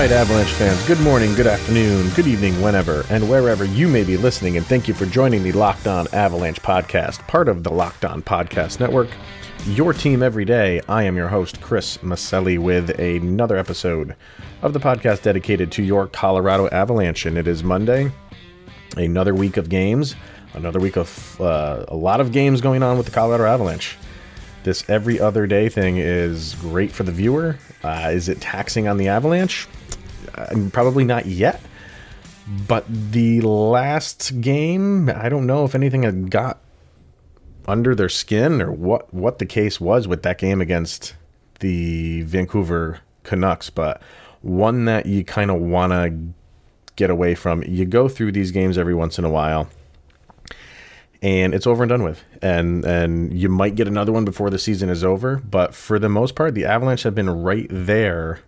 Right, Avalanche fans, good morning, good afternoon, good evening, whenever and wherever you may be listening, and thank you for joining the Locked On Avalanche podcast, part of the Locked On Podcast Network. Your team every day. I am your host, Chris Maselli, with another episode of the podcast dedicated to your Colorado Avalanche. And it is Monday, another week of games, another week of uh, a lot of games going on with the Colorado Avalanche this every other day thing is great for the viewer. Uh, is it taxing on the Avalanche? Uh, probably not yet. But the last game, I don't know if anything had got under their skin or what what the case was with that game against the Vancouver Canucks, but one that you kind of want to get away from. You go through these games every once in a while and it's over and done with. And and you might get another one before the season is over, but for the most part, the Avalanche have been right there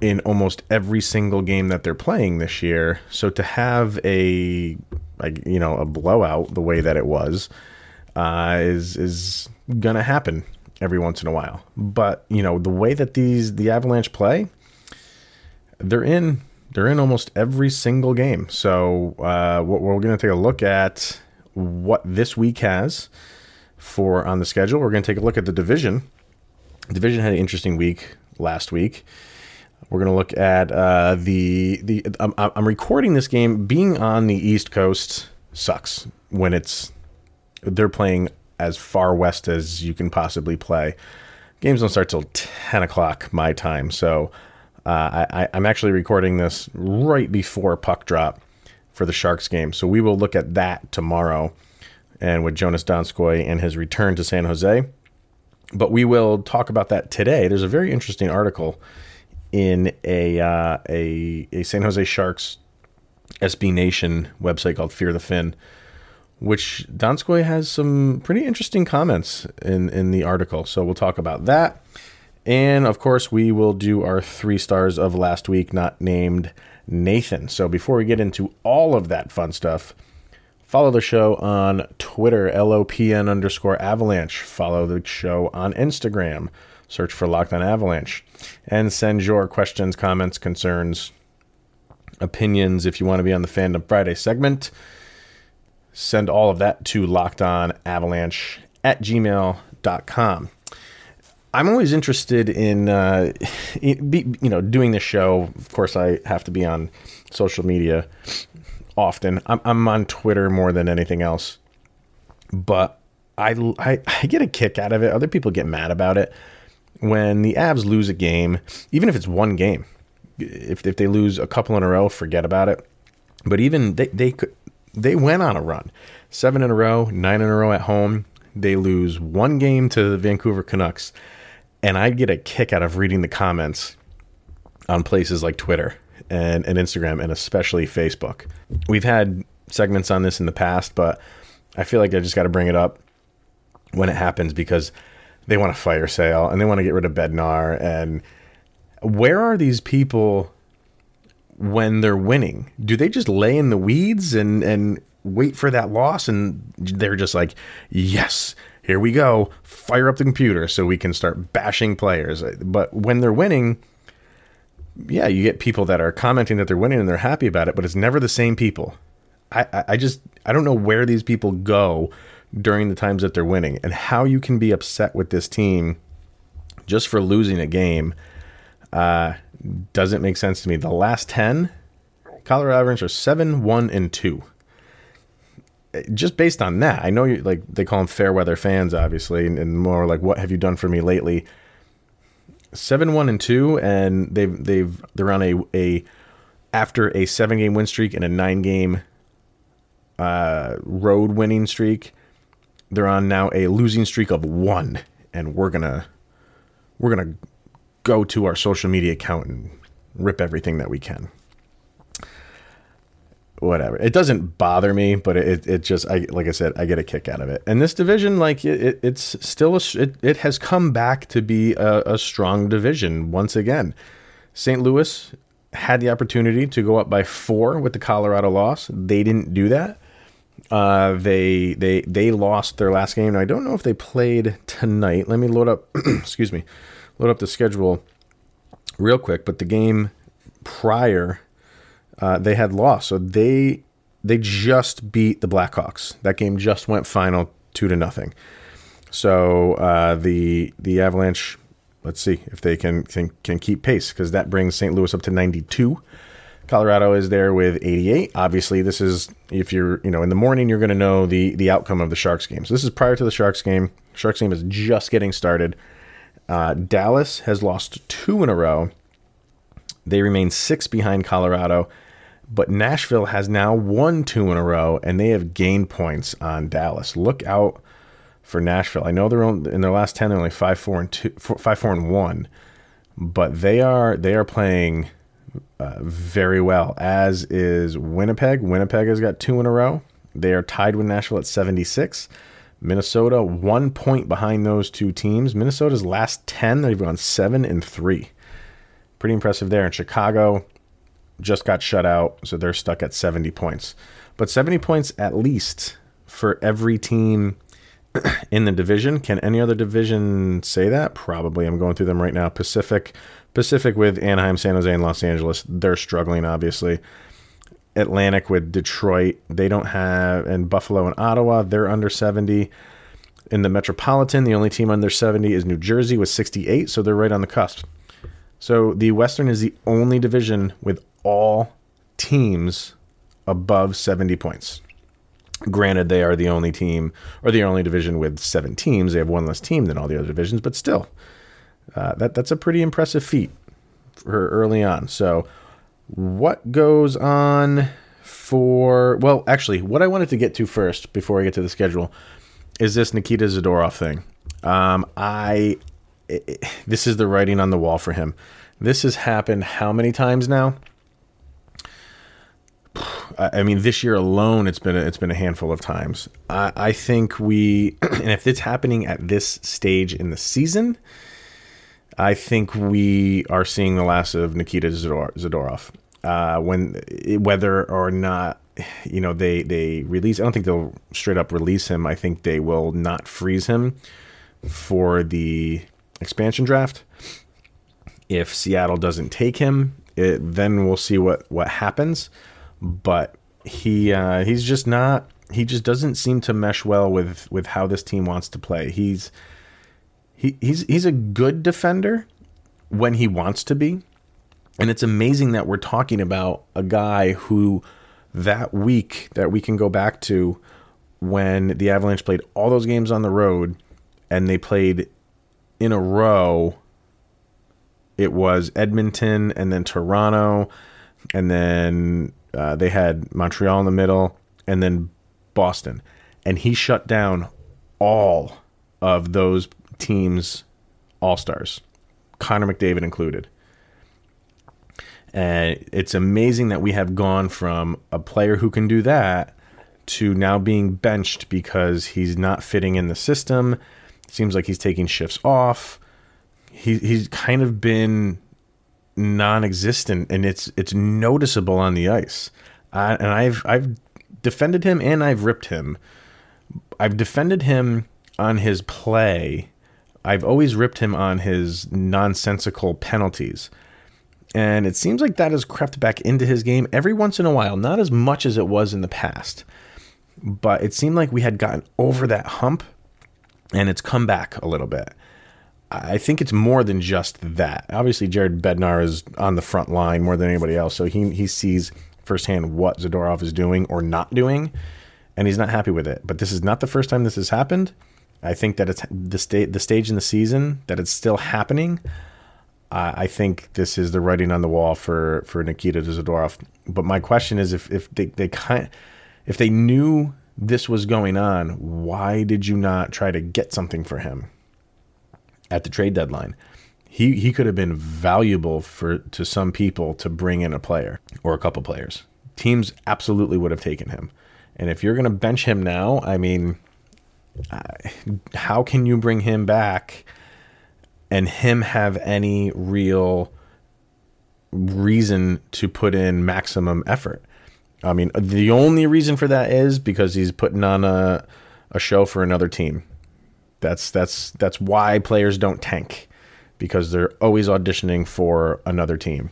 in almost every single game that they're playing this year. So to have a like you know a blowout the way that it was uh, is is gonna happen every once in a while. But you know the way that these the Avalanche play, they're in they're in almost every single game. So uh, what we're gonna take a look at what this week has for on the schedule. We're going to take a look at the division. division had an interesting week last week. We're going to look at uh, the the. I'm, I'm recording this game. Being on the East Coast sucks when it's they're playing as far west as you can possibly play. Games don't start till 10 o'clock my time, so uh, I, I'm actually recording this right before puck drop for the Sharks game. So we will look at that tomorrow and with Joonas Donskoi and his return to San Jose. But we will talk about that today. There's a very interesting article in a uh, a, a San Jose Sharks SB Nation website called Fear the Fin, which Donskoi has some pretty interesting comments in in the article. So we'll talk about that. And of course, we will do our three stars of last week, not named Nathan. So before we get into all of that fun stuff, follow the show on Twitter, LOPN underscore avalanche. Follow the show on Instagram, search for Locked on Avalanche, and send your questions, comments, concerns, opinions if you want to be on the Fandom Friday segment. Send all of that to Locked on Avalanche at gmail.com. I'm always interested in, uh, you know, doing the show. Of course, I have to be on social media often. I'm, I'm on Twitter more than anything else, but I, I, I get a kick out of it. Other people get mad about it when the Avs lose a game, even if it's one game. If if they lose a couple in a row, forget about it. But even they they could they went on a run, seven in a row, nine in a row at home. They lose one game to the Vancouver Canucks and I get a kick out of reading the comments on places like Twitter and, and Instagram and especially Facebook. We've had segments on this in the past, but I feel like I just got to bring it up when it happens because they want a fire sale and they want to get rid of Bednar. And where are these people when they're winning? Do they just lay in the weeds and, and wait for that loss? And they're just like, yes, here we go, fire up the computer so we can start bashing players. But when they're winning, yeah, you get people that are commenting that they're winning and they're happy about it, but it's never the same people. I, I just I don't know where these people go during the times that they're winning and how you can be upset with this team just for losing a game uh, doesn't make sense to me. The last ten, Colorado Avalanche are seven, one, and two just based on that, I know you like they call them fair weather fans, obviously, and, more like what have you done for me lately? Seven one and two, and they've they've they're on a a after a seven game win streak and a nine game uh, road winning streak. They're on now a losing streak of one, and we're gonna we're gonna go to our social media account and rip everything that we can. Whatever. It doesn't bother me, but it, it just I like I said, I get a kick out of it. And this division, like it, it's still a, it, it has come back to be a, a strong division once again. St. Louis had the opportunity to go up by four with the Colorado loss. They didn't do that. Uh, they they they lost their last game. Now, I don't know if they played tonight. Let me load up. excuse me, load up the schedule real quick. But the game prior uh, they had lost. So they they just beat the Blackhawks. That game just went final two to nothing. So uh, the the Avalanche, let's see if they can can, can keep pace because that brings St. Louis up to 92. Colorado is there with 88. Obviously, this is if you're you know in the morning you're going to know the the outcome of the Sharks game. So this is prior to the Sharks game. Sharks game is just getting started. Uh, Dallas has lost two in a row. They remain six behind Colorado. But Nashville has now won two in a row, and they have gained points on Dallas. Look out for Nashville. I know they're on, in their last ten, they're only five four and two, four, five four and one, but they are they are playing uh, very well. As is Winnipeg. Winnipeg has got two in a row. They are tied with Nashville at seventy six. Minnesota one point behind those two teams. Minnesota's last ten, they've gone seven and three. Pretty impressive there. In Chicago, just got shut out, so they're stuck at 70 points. But 70 points at least for every team in the division. Can any other division say that? Probably. I'm going through them right now. Pacific, Pacific with Anaheim, San Jose, and Los Angeles. They're struggling, obviously. Atlantic with Detroit. They don't have, and Buffalo and Ottawa, they're under 70. In the Metropolitan, the only team under 70 is New Jersey with 68, so they're right on the cusp. So the Western is the only division with all teams above 70 points. Granted, they are the only team or the only division with seven teams. They have one less team than all the other divisions, but still, uh, that that's a pretty impressive feat for early on. So, what goes on for? Well, actually, what I wanted to get to first before I get to the schedule is this Nikita Zadorov thing. Um, I it, this is the writing on the wall for him. This has happened how many times now? I mean, this year alone, it's been a, it's been a handful of times. I, I think we, and if it's happening at this stage in the season, I think we are seeing the last of Nikita Zadorov. Uh, when whether or not you know they they release, I don't think they'll straight up release him. I think they will not freeze him for the expansion draft. If Seattle doesn't take him, it, then we'll see what what happens but he uh, he's just not he just doesn't seem to mesh well with with how this team wants to play. He's he, he's he's a good defender when he wants to be. And it's amazing that we're talking about a guy who that week that we can go back to when the Avalanche played all those games on the road and they played in a row. It was Edmonton and then Toronto and then uh, they had Montreal in the middle, and then Boston, and he shut down all of those teams' all stars, Connor McDavid included. And it's amazing that we have gone from a player who can do that to now being benched because he's not fitting in the system. Seems like he's taking shifts off. He, he's kind of been non-existent, and it's it's noticeable on the ice. Uh, and I've I've defended him and I've ripped him. I've defended him on his play. I've always ripped him on his nonsensical penalties. And it seems like that has crept back into his game every once in a while, not as much as it was in the past. But it seemed like we had gotten over that hump and it's come back a little bit. I think it's more than just that. Obviously, Jared Bednar is on the front line more than anybody else, so he he sees firsthand what Zadorov is doing or not doing, and he's not happy with it. But this is not the first time this has happened. I think that it's the state the stage in the season that it's still happening. Uh, I think this is the writing on the wall for for Nikita Zadorov. But my question is, if if they they kind if they knew this was going on, why did you not try to get something for him? At the trade deadline. He he could have been valuable for to some people to bring in a player or a couple players. teams absolutely would have taken him. And if you're going to bench him now, I mean, how can you bring him back and him have any real reason to put in maximum effort? I mean, the only reason for that is because he's putting on a a show for another team. That's that's that's why players don't tank because they're always auditioning for another team.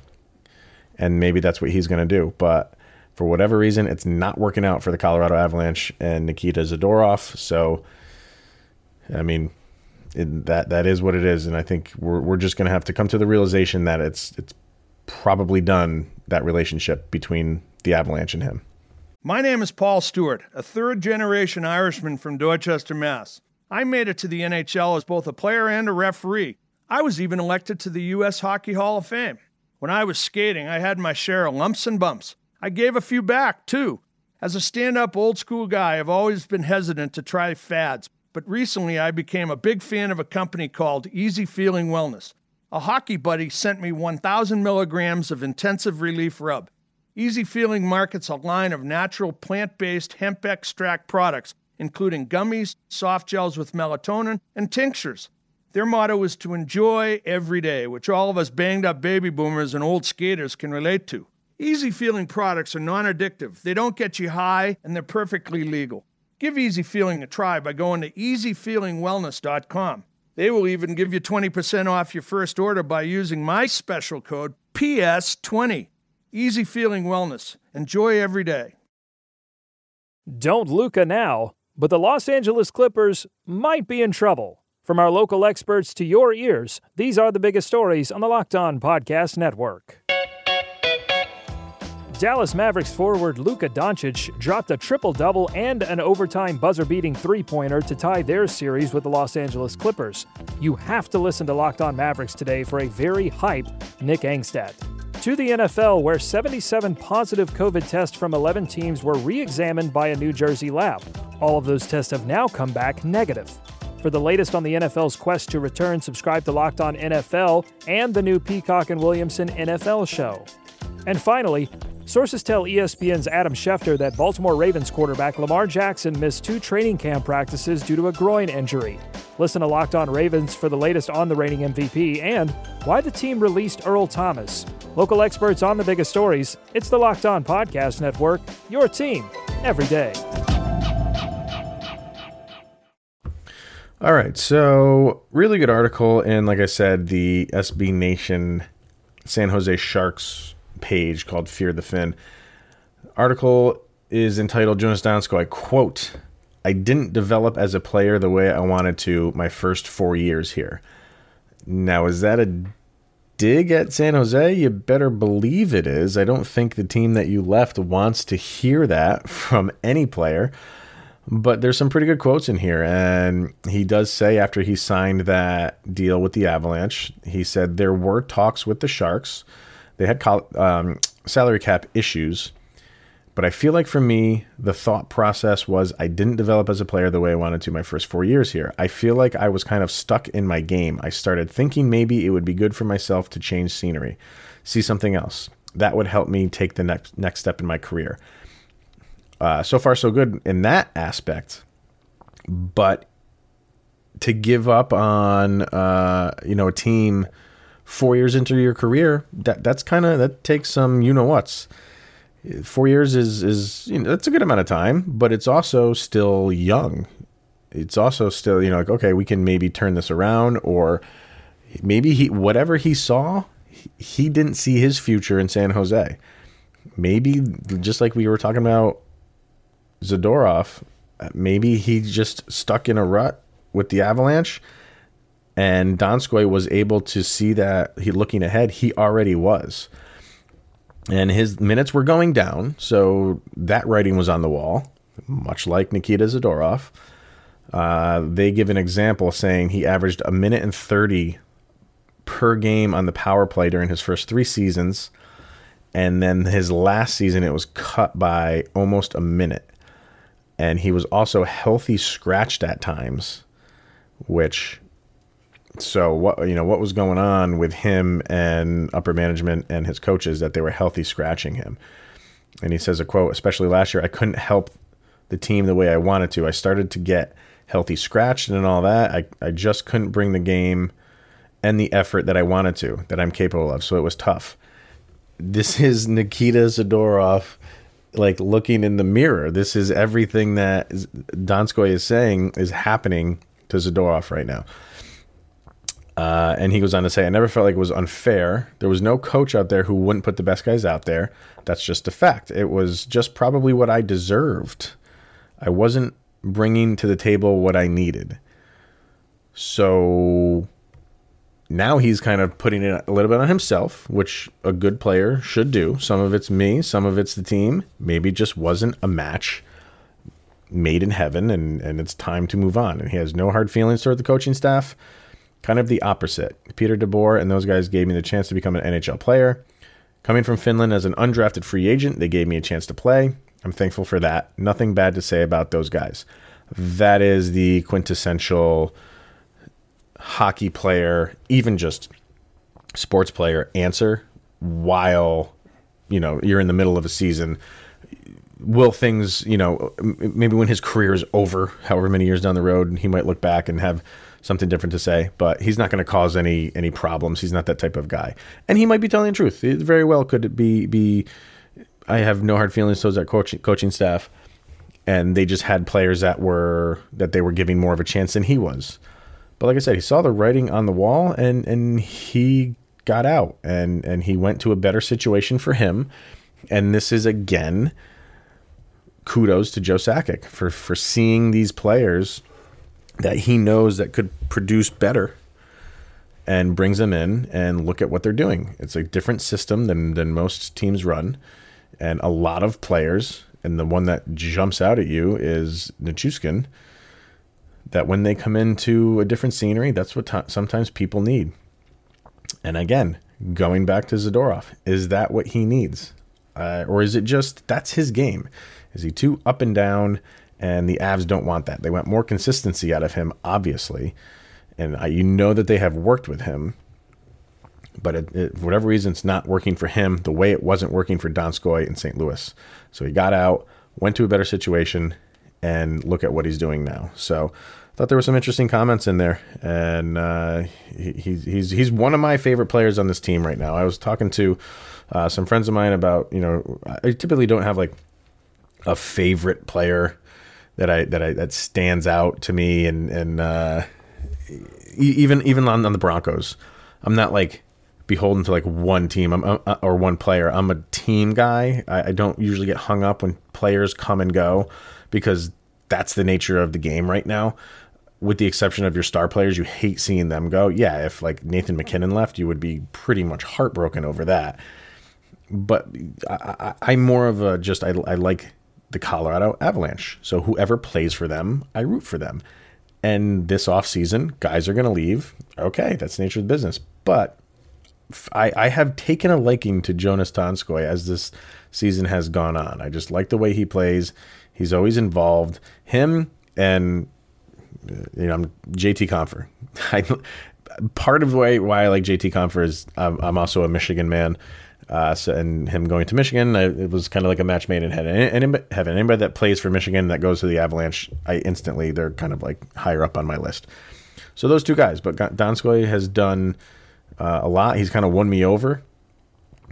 And maybe that's what he's going to do, but for whatever reason, it's not working out for the Colorado Avalanche and Nikita Zadorov. So, I mean, it, that that is what it is, and I think we're we're just going to have to come to the realization that it's it's probably done that relationship between the Avalanche and him. My name is Paul Stewart, a third generation Irishman from Dorchester, Mass. I made it to the NHL as both a player and a referee. I was even elected to the U.S. Hockey Hall of Fame. When I was skating, I had my share of lumps and bumps. I gave a few back, too. As a stand up old school guy, I've always been hesitant to try fads, but recently I became a big fan of a company called Easy Feeling Wellness. A hockey buddy sent me 1,000 milligrams of intensive relief rub. Easy Feeling markets a line of natural plant based hemp extract products, including gummies, soft gels with melatonin, and tinctures. Their motto is to enjoy every day, which all of us banged up baby boomers and old skaters can relate to. Easy Feeling products are non addictive, they don't get you high, and they're perfectly legal. Give Easy Feeling a try by going to easyfeelingwellness.com. They will even give you 20% off your first order by using my special code PS20. Easy Feeling Wellness. Enjoy every day. Don't Luca now, but the Los Angeles Clippers might be in trouble. From our local experts to your ears, these are the biggest stories on the Locked On Podcast Network. Dallas Mavericks forward Luka Doncic dropped a triple double and an overtime buzzer beating three pointer to tie their series with the Los Angeles Clippers. You have to listen to Locked On Mavericks today for a very hype Nick Angstadt. To the NFL, where 77 positive COVID tests from 11 teams were re examined by a New Jersey lab. All of those tests have now come back negative. For the latest on the NFL's quest to return, subscribe to Locked On NFL and the new Peacock and Williamson NFL show. And finally, Sources tell ESPN's Adam Schefter that Baltimore Ravens quarterback Lamar Jackson missed two training camp practices due to a groin injury. Listen to Locked On Ravens for the latest on the reigning MVP and why the team released Earl Thomas. Local experts on the biggest stories. It's the Locked On Podcast Network, your team every day. All right, so really good article, and like I said, the SB Nation San Jose Sharks page called Fear the Fin. Article is entitled Joonas Donskoi, I quote, I didn't develop as a player the way I wanted to my first four years here. Now, is that a dig at San Jose? You better believe it is. I don't think the team that you left wants to hear that from any player. But there's some pretty good quotes in here. And he does say, after he signed that deal with the Avalanche, he said there were talks with the Sharks they had um, salary cap issues, but I feel like for me, the thought process was I didn't develop as a player the way I wanted to my first four years here. I feel like I was kind of stuck in my game. I started thinking maybe it would be good for myself to change scenery, see something else. That would help me take the next next step in my career. Uh, so far, so good in that aspect. But to give up on uh, you know a team four years into your career, that that's kind of that takes some you know what's. Four years is is you know that's a good amount of time, but it's also still young. It's also still you know like okay we can maybe turn this around or maybe he whatever he saw he didn't see his future in San Jose. Maybe just like we were talking about Zadorov, maybe he just stuck in a rut with the Avalanche and Donskoi was able to see that he looking ahead, he already was. And his minutes were going down, so that writing was on the wall, much like Nikita Zadorov. Uh, they give an example saying he averaged a minute and 30 per game on the power play during his first three seasons. And then his last season, it was cut by almost a minute. And he was also healthy scratched at times, which so what you know what was going on with him and upper management and his coaches that they were healthy scratching him. And he says a quote, especially last year, I couldn't help the team the way I wanted to. I started to get healthy scratched and all that. I, I just couldn't bring the game and the effort that I wanted to, that I'm capable of. So it was tough. This is Nikita Zadorov like looking in the mirror. This is everything that Donskoi is saying is happening to Zadorov right now. Uh, and he goes on to say, I never felt like it was unfair. There was no coach out there who wouldn't put the best guys out there. That's just a fact. It was just probably what I deserved. I wasn't bringing to the table what I needed. So now he's kind of putting it a little bit on himself, which a good player should do. Some of it's me, some of it's the team. Maybe just wasn't a match made in heaven, and, and it's time to move on. And he has no hard feelings toward the coaching staff. Kind of the opposite. Peter DeBoer and those guys gave me the chance to become an NHL player. Coming from Finland as an undrafted free agent, they gave me a chance to play. I'm thankful for that. Nothing bad to say about those guys. That is the quintessential hockey player, even just sports player answer while you know you're in the middle of a season will things you know maybe when his career is over however many years down the road he might look back and have something different to say but he's not going to cause any any problems. He's not that type of guy. And he might be telling the truth. It very well could be be i have no hard feelings towards that coaching coaching staff and they just had players that were that they were giving more of a chance than he was. But like I said, he saw the writing on the wall and and he got out and and he went to a better situation for him. And this is again kudos to Joe Sakic for for seeing these players that he knows that could produce better and brings them in and look at what they're doing. It's a different system than than most teams run and a lot of players and the one that jumps out at you is Nichushkin that when they come into a different scenery, that's what t- sometimes people need. And again, going back to Zadorov, is that what he needs? Uh, or is it just that's his game? Is he too up and down? And the Avs don't want that. They want more consistency out of him, obviously. And you know that they have worked with him, but it, it, for whatever reason, it's not working for him the way it wasn't working for Donskoi in St. Louis. So he got out, went to a better situation, and look at what he's doing now. So I thought there were some interesting comments in there, and uh, he, he's he's one of my favorite players on this team right now. I was talking to uh, some friends of mine about you know I typically don't have like a favorite player that I that I that stands out to me, and and uh, even even on, on the Broncos, I'm not like beholden to like one team I'm, uh, or one player. I'm a team guy. I, I, don't usually get hung up when players come and go because that's the nature of the game right now. With the exception of your star players, you hate seeing them go. Yeah, if like Nathan MacKinnon left, you would be pretty much heartbroken over that. But I, am more of a just I, I like the Colorado Avalanche. So whoever plays for them, I root for them. And this off season, guys are going to leave. Okay, that's the nature of the business. But I, I have taken a liking to Joonas Donskoi as this season has gone on. I just like the way he plays. He's always involved. Him and uh, you know, I'm JT Compher. I, part of way why I like JT Compher is I'm, I'm also a Michigan man. Uh, so, and him going to Michigan, I, it was kind of like a match made in heaven. Anybody. Anybody that plays for Michigan that goes to the Avalanche, I instantly they're kind of like higher up on my list. So those two guys, but Donskoi has done uh, a lot. He's kind of won me over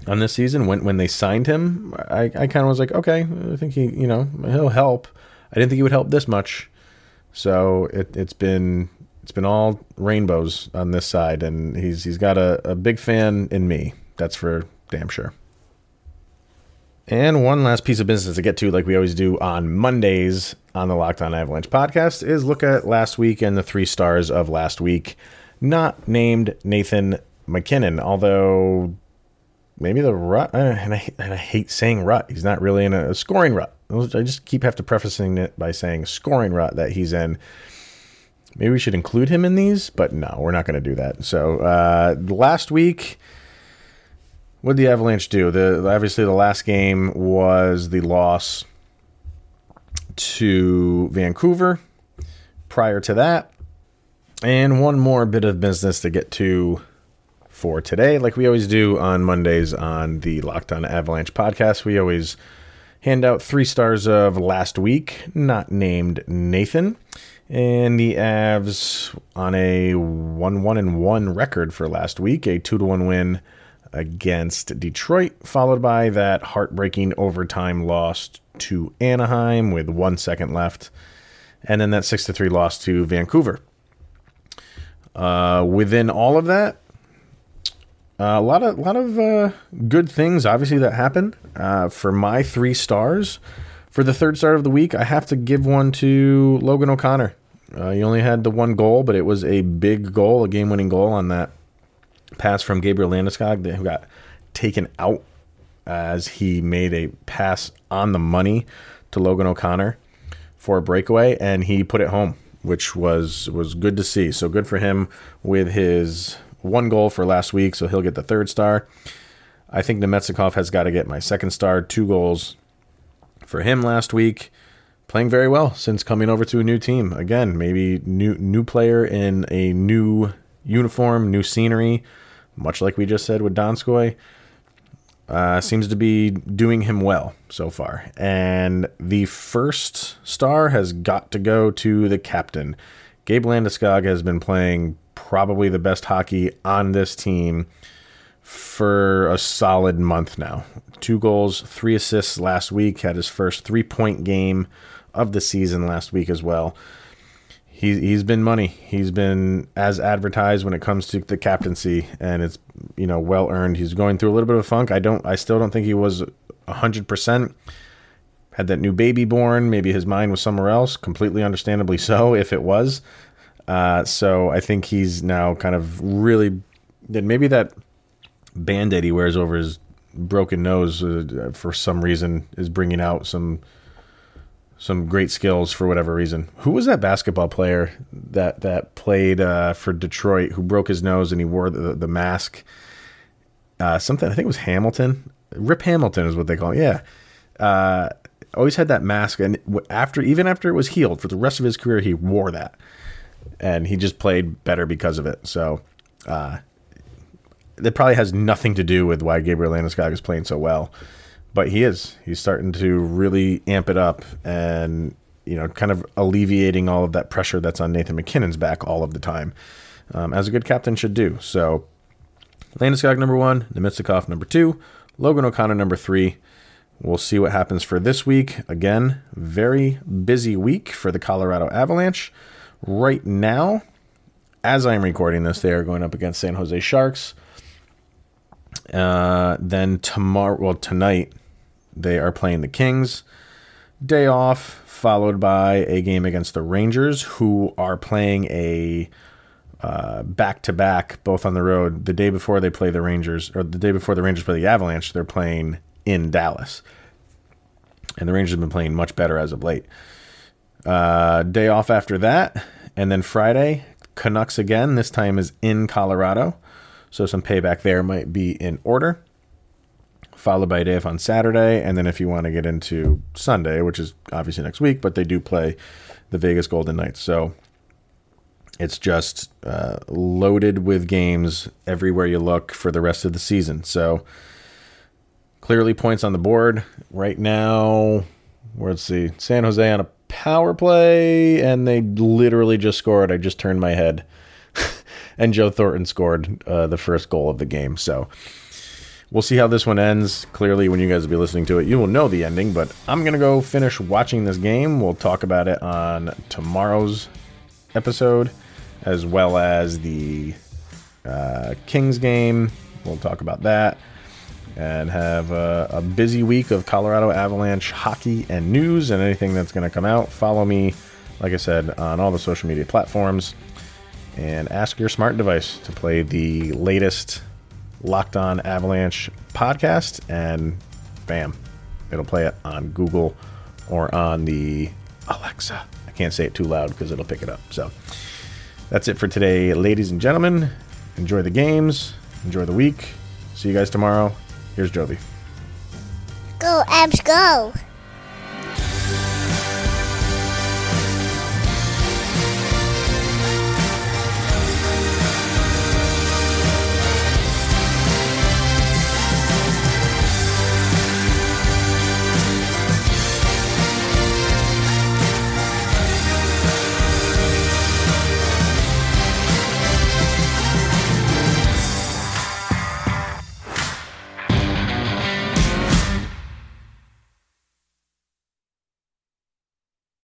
on this season. When when they signed him, I, I kind of was like, okay, I think he, you know, he'll help. I didn't think he would help this much. So it, it's been it's been all rainbows on this side, and he's he's got a, a big fan in me. That's for damn sure. And one last piece of business to get to, like we always do on Mondays on the Locked On Avalanche podcast, is look at last week and the three stars of last week. Not named Nathan MacKinnon, although maybe the rut, uh, and, I, and I hate saying rut. He's not really in a scoring rut. I just keep have to prefacing it by saying scoring rut that he's in. Maybe we should include him in these, but no, we're not going to do that. So uh, last week, what did the Avalanche do? The obviously the last game was the loss to Vancouver. Prior to that, and one more bit of business to get to for today, like we always do on Mondays on the Locked On Avalanche podcast. We always hand out three stars of last week, not named Nathan. And the Avs on a 1 1 and 1 record for last week, a 2 to 1 win against Detroit, followed by that heartbreaking overtime loss to Anaheim with one second left, and then that 6 to 3 loss to Vancouver. Uh, within all of that, a lot of lot of uh, good things, obviously, that happened. Uh, for my three stars, for the third start of the week, I have to give one to Logan O'Connor. Uh, he only had the one goal, but it was a big goal, a game-winning goal on that pass from Gabriel Landeskog that got taken out as he made a pass on the money to Logan O'Connor for a breakaway, and he put it home, which was was good to see. So good for him with his one goal for last week, so he'll get the third star. I think Namestnikov has got to get my second star, two goals for him last week. Playing very well since coming over to a new team. Again, maybe new new player in a new uniform, new scenery, much like we just said with Donskoi. Uh, seems to be doing him well so far. And the first star has got to go to the captain. Gabe Landeskog has been playing probably the best hockey on this team for a solid month now. Two goals, three assists last week, had his first three point game of the season last week as well. He's, he's been money. He's been as advertised when it comes to the captaincy, and it's you know well earned. He's going through a little bit of a funk. I don't. I still don't think he was hundred percent. Had that new baby born. Maybe his mind was somewhere else. Completely understandably so, if it was. Uh, so I think he's now kind of really. Then maybe that band aid he wears over his broken nose uh, for some reason is bringing out some some great skills for whatever reason. Who was that basketball player that that played uh, for Detroit who broke his nose and he wore the, the mask? Uh, something I think it was Hamilton. Rip Hamilton is what they call it. Yeah. Uh, always had that mask, and after even after it was healed for the rest of his career, he wore that, and he just played better because of it. So, uh, it probably has nothing to do with why Gabriel Landeskog is playing so well but he is. He's starting to really amp it up and, you know, kind of alleviating all of that pressure that's on Nathan MacKinnon's back all of the time, um, as a good captain should do. So, Landeskog number one, Namestnikov number two, Logan O'Connor number three. We'll see what happens for this week. Again, very busy week for the Colorado Avalanche. Right now, as I'm recording this, they are going up against San Jose Sharks. Uh, then tomorrow, well, tonight, they are playing the Kings. Day off, followed by a game against the Rangers, who are playing a back to back, both on the road. The day before they play the Rangers, or the day before the Rangers play the Avalanche, they're playing in Dallas. And the Rangers have been playing much better as of late. Uh, day off after that. And then Friday, Canucks again. This time is in Colorado. So some payback there might be in order followed by off on Saturday. And then if you want to get into Sunday, which is obviously next week, but they do play the Vegas Golden Knights. So it's just uh, loaded with games everywhere you look for the rest of the season. So clearly points on the board right now. Let's see, San Jose on a power play, and they literally just scored. I just turned my head, and Joe Thornton scored uh, the first goal of the game. So We'll see how this one ends. Clearly, when you guys will be listening to it, you will know the ending, but I'm going to go finish watching this game. We'll talk about it on tomorrow's episode, as well as the uh, Kings game. We'll talk about that and have a, a busy week of Colorado Avalanche hockey and news and anything that's going to come out. Follow me, like I said, on all the social media platforms and ask your smart device to play the latest Locked On Avalanche podcast, and bam, it'll play it on Google or on the Alexa. I can't say it too loud because it'll pick it up. So that's it for today, ladies and gentlemen. Enjoy the games, enjoy the week. See you guys tomorrow. Here's Jovi. Go, Avs, go.